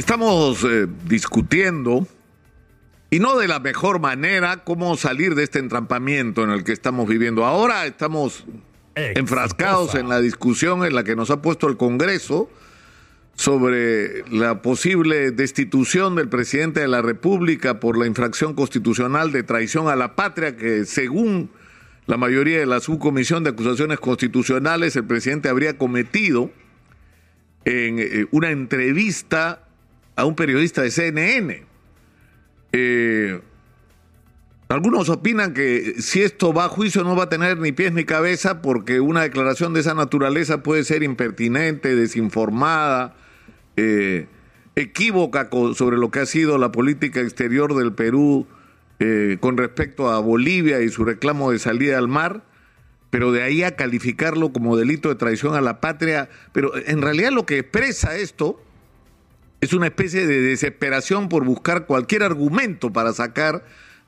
Estamos eh, discutiendo, y no de la mejor manera, cómo salir de este entrampamiento en el que estamos viviendo. Ahora estamos enfrascados en la discusión en la que nos ha puesto el Congreso sobre la posible destitución del presidente de la República por la infracción constitucional de traición a la patria que según la mayoría de la subcomisión de acusaciones constitucionales el presidente habría cometido en eh, una entrevista a un periodista de CNN. Eh, algunos opinan que si esto va a juicio no va a tener ni pies ni cabeza porque una declaración de esa naturaleza puede ser impertinente, desinformada, eh, equívoca sobre lo que ha sido la política exterior del Perú eh, con respecto a Bolivia y su reclamo de salida al mar, pero de ahí a calificarlo como delito de traición a la patria, pero en realidad lo que expresa esto es una especie de desesperación por buscar cualquier argumento para sacar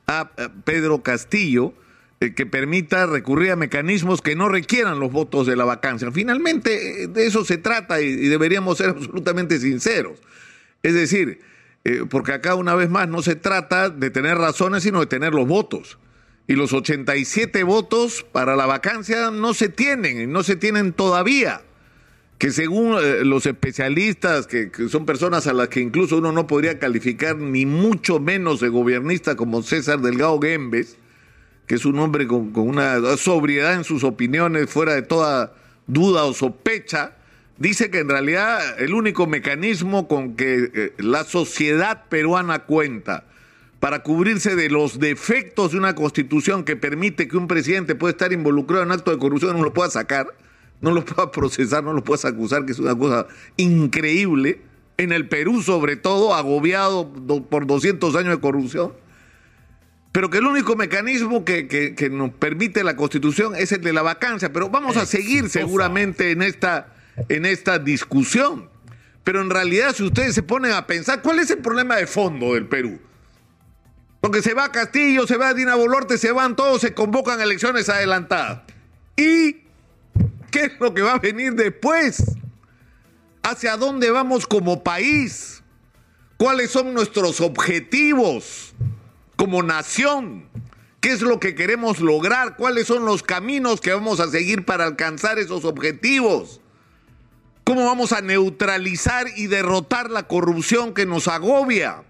a Pedro Castillo eh, que permita recurrir a mecanismos que no requieran los votos de la vacancia. Finalmente, eh, de eso se trata y, deberíamos ser absolutamente sinceros. Es decir, eh, porque acá una vez más no se trata de tener razones, sino de tener los votos. Y los 87 votos para la vacancia no se tienen, no se tienen todavía que según eh, los especialistas, que, son personas a las que incluso uno no podría calificar ni mucho menos de gobernista como César Delgado Gembes, que es un hombre con, una sobriedad en sus opiniones fuera de toda duda o sospecha, dice que en realidad el único mecanismo con que eh, la sociedad peruana cuenta para cubrirse de los defectos de una constitución que permite que un presidente pueda estar involucrado en acto de corrupción no lo pueda sacar, no lo puedas procesar, no lo puedas acusar, que es una cosa increíble. En el Perú, sobre todo, agobiado por 200 años de corrupción. Pero que el único mecanismo que, nos permite la Constitución es el de la vacancia. Pero vamos a seguir seguramente en esta, en esta discusión. Pero en realidad, si ustedes se ponen a pensar, ¿cuál es el problema de fondo del Perú? Porque se va Castillo, se va Dina Bolorte, se van todos, se convocan elecciones adelantadas. Y ¿Qué es lo que va a venir después? ¿Hacia dónde vamos como país? ¿Cuáles son nuestros objetivos como nación? ¿Qué es lo que queremos lograr? ¿Cuáles son los caminos que vamos a seguir para alcanzar esos objetivos? ¿Cómo vamos a neutralizar y derrotar la corrupción que nos agobia?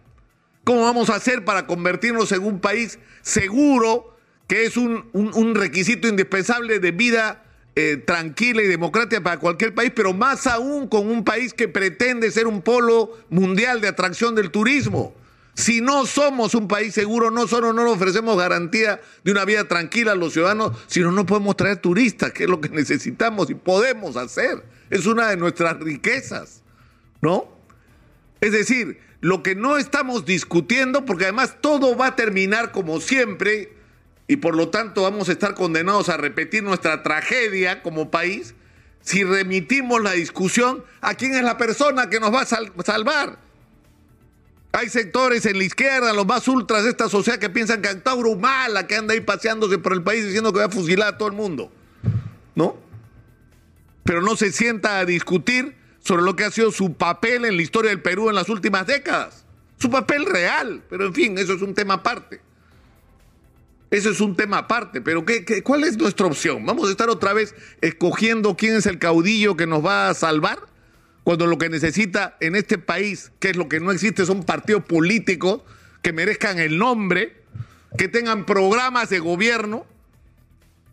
¿Cómo vamos a hacer para convertirnos en un país seguro, que es un, un requisito indispensable de vida eh, tranquila y democrática para cualquier país, pero más aún con un país que pretende ser un polo mundial de atracción del turismo. Si no somos un país seguro, no solo no nos ofrecemos garantía de una vida tranquila a los ciudadanos, sino no podemos traer turistas, que es lo que necesitamos y podemos hacer. Es una de nuestras riquezas, ¿no? Es decir, lo que no estamos discutiendo, porque además todo va a terminar como siempre, y por lo tanto vamos a estar condenados a repetir nuestra tragedia como país si remitimos la discusión a quién es la persona que nos va a salvar. Hay sectores en la izquierda, los más ultras de esta sociedad, que piensan que Antauro Humala, que anda ahí paseándose por el país diciendo que va a fusilar a todo el mundo. ¿No? Pero no se sienta a discutir sobre lo que ha sido su papel en la historia del Perú en las últimas décadas. Su papel real, pero en fin, eso es un tema aparte. Eso es un tema aparte, pero ¿qué, cuál es nuestra opción? ¿Vamos a estar otra vez escogiendo quién es el caudillo que nos va a salvar? Cuando lo que necesita en este país, que es lo que no existe, son partidos políticos que merezcan el nombre, que tengan programas de gobierno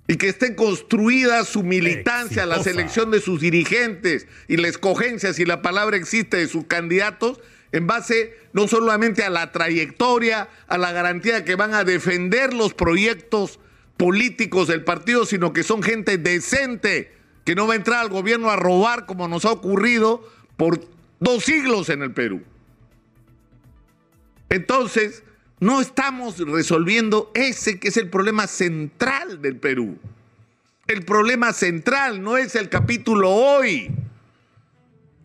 y que estén construidas su militancia, la selección de sus dirigentes y la escogencia, si la palabra existe, de sus candidatos en base no solamente a la trayectoria, a la garantía que van a defender los proyectos políticos del partido, sino que son gente decente, que no va a entrar al gobierno a robar como nos ha ocurrido por dos siglos en el Perú. Entonces, no estamos resolviendo ese que es el problema central del Perú. El problema central no es el capítulo hoy.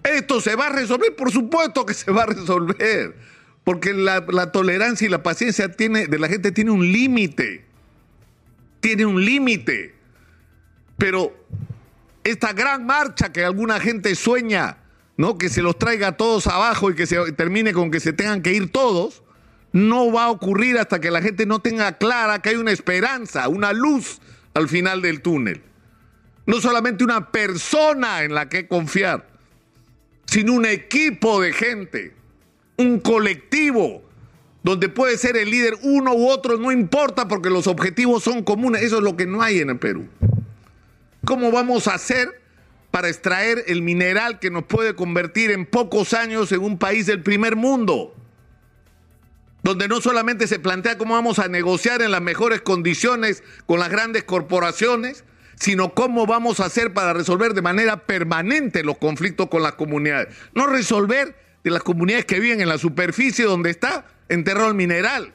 ¿Esto se va a resolver? Por supuesto que se va a resolver. Porque la, tolerancia y la paciencia de la gente tiene un límite. Tiene un límite. Pero esta gran marcha que alguna gente sueña ¿no? Que se los traiga todos abajo y que se termine con que se tengan que ir todos, no va a ocurrir hasta que la gente no tenga clara que hay una esperanza, una luz al final del túnel. No solamente una persona en la que confiar, sino un equipo de gente, un colectivo, donde puede ser el líder uno u otro, no importa porque los objetivos son comunes. Eso es lo que no hay en el Perú. ¿Cómo vamos a hacer para extraer el mineral que nos puede convertir en pocos años en un país del primer mundo? Donde no solamente se plantea cómo vamos a negociar en las mejores condiciones con las grandes corporaciones, sino cómo vamos a hacer para resolver de manera permanente los conflictos con las comunidades. No resolver de las comunidades que viven en la superficie donde está enterrado el mineral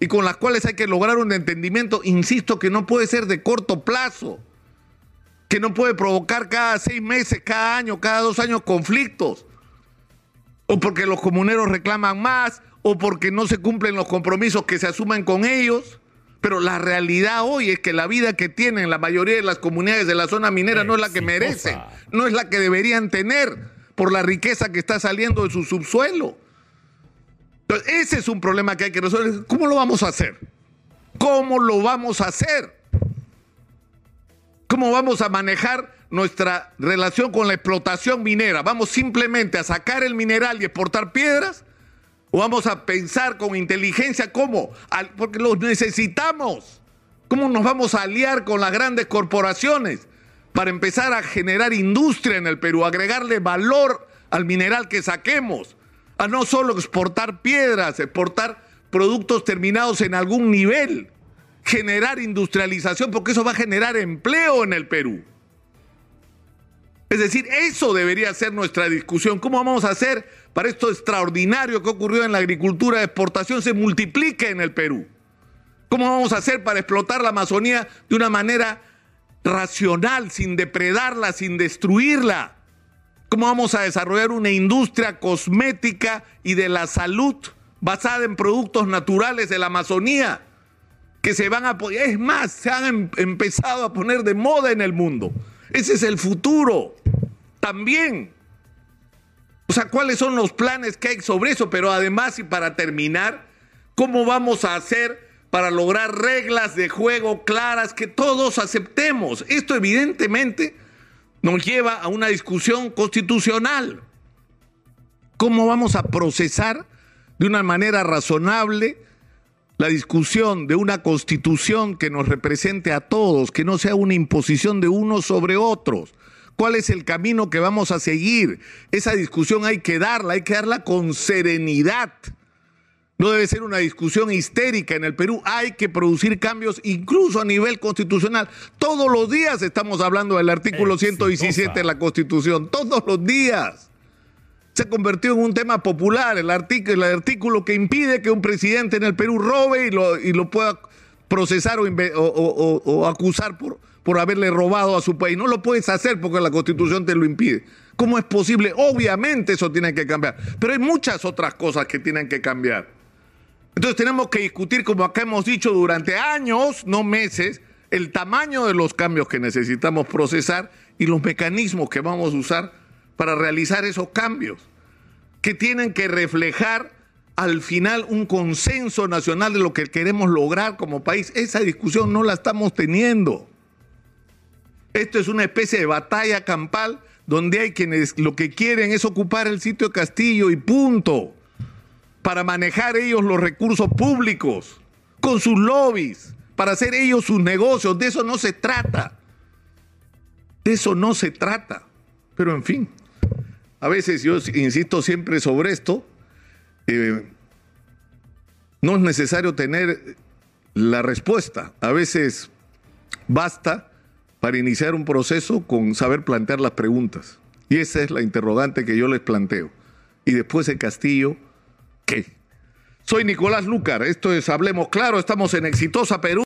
y con las cuales hay que lograr un entendimiento, insisto, que no puede ser de corto plazo, que no puede provocar cada seis meses, cada año, cada dos años conflictos, o porque los comuneros reclaman más, o porque no se cumplen los compromisos que se asumen con ellos. Pero la realidad hoy es que la vida que tienen la mayoría de las comunidades de la zona minera no es la que merecen, no es la que deberían tener por la riqueza que está saliendo de su subsuelo. Entonces, ese es un problema que hay que resolver. ¿Cómo lo vamos a hacer? ¿Cómo lo vamos a hacer? ¿Cómo vamos a manejar nuestra relación con la explotación minera? ¿Vamos simplemente a sacar el mineral y exportar piedras? ¿O vamos a pensar con inteligencia cómo? Porque los necesitamos. ¿Cómo nos vamos a aliar con las grandes corporaciones para empezar a generar industria en el Perú, agregarle valor al mineral que saquemos? A no solo exportar piedras, exportar productos terminados en algún nivel, generar industrialización, porque eso va a generar empleo en el Perú. Es decir, eso debería ser nuestra discusión. ¿Cómo vamos a hacer para esto extraordinario que ocurrió en la agricultura de exportación se multiplique en el Perú? ¿Cómo vamos a hacer para explotar la Amazonía de una manera racional, sin depredarla, sin destruirla? ¿Cómo vamos a desarrollar una industria cosmética y de la salud basada en productos naturales de la Amazonía? Que se van a es más, se han em, empezado a poner de moda en el mundo. Ese es el futuro. También. O sea, ¿cuáles son los planes que hay sobre eso? Pero además, y para terminar, ¿cómo vamos a hacer para lograr reglas de juego claras que todos aceptemos? Esto evidentemente nos lleva a una discusión constitucional. ¿Cómo vamos a procesar de una manera razonable la discusión de una constitución que nos represente a todos, que no sea una imposición de unos sobre otros. ¿Cuál es el camino que vamos a seguir? Esa discusión hay que darla, hay que darla con serenidad. No debe ser una discusión histérica en el Perú. Hay que producir cambios incluso a nivel constitucional. Todos los días estamos hablando del artículo 117 de la Constitución. Todos los días se ha convertido en un tema popular, el artículo, el artículo que impide que un presidente en el Perú robe y lo, y lo pueda procesar o, acusar por, por haberle robado a su país. No lo puedes hacer porque la constitución te lo impide. ¿Cómo es posible? Obviamente eso tiene que cambiar, pero hay muchas otras cosas que tienen que cambiar. Entonces tenemos que discutir, como acá hemos dicho durante años, no meses, el tamaño de los cambios que necesitamos procesar y los mecanismos que vamos a usar para realizar esos cambios, que tienen que reflejar al final un consenso nacional de lo que queremos lograr como país. Esa discusión no la estamos teniendo. Esto es una especie de batalla campal donde hay quienes lo que quieren es ocupar el sitio de Castillo y punto, para manejar ellos los recursos públicos, con sus lobbies, para hacer ellos sus negocios. De eso no se trata. De eso no se trata. Pero en fin. A veces yo insisto siempre sobre esto, eh, no es necesario tener la respuesta. A veces basta para iniciar un proceso con saber plantear las preguntas. Y esa es la interrogante que yo les planteo. Y después el Castillo, ¿qué? Soy Nicolás Lucar, esto es Hablemos Claro, estamos en Exitosa Perú.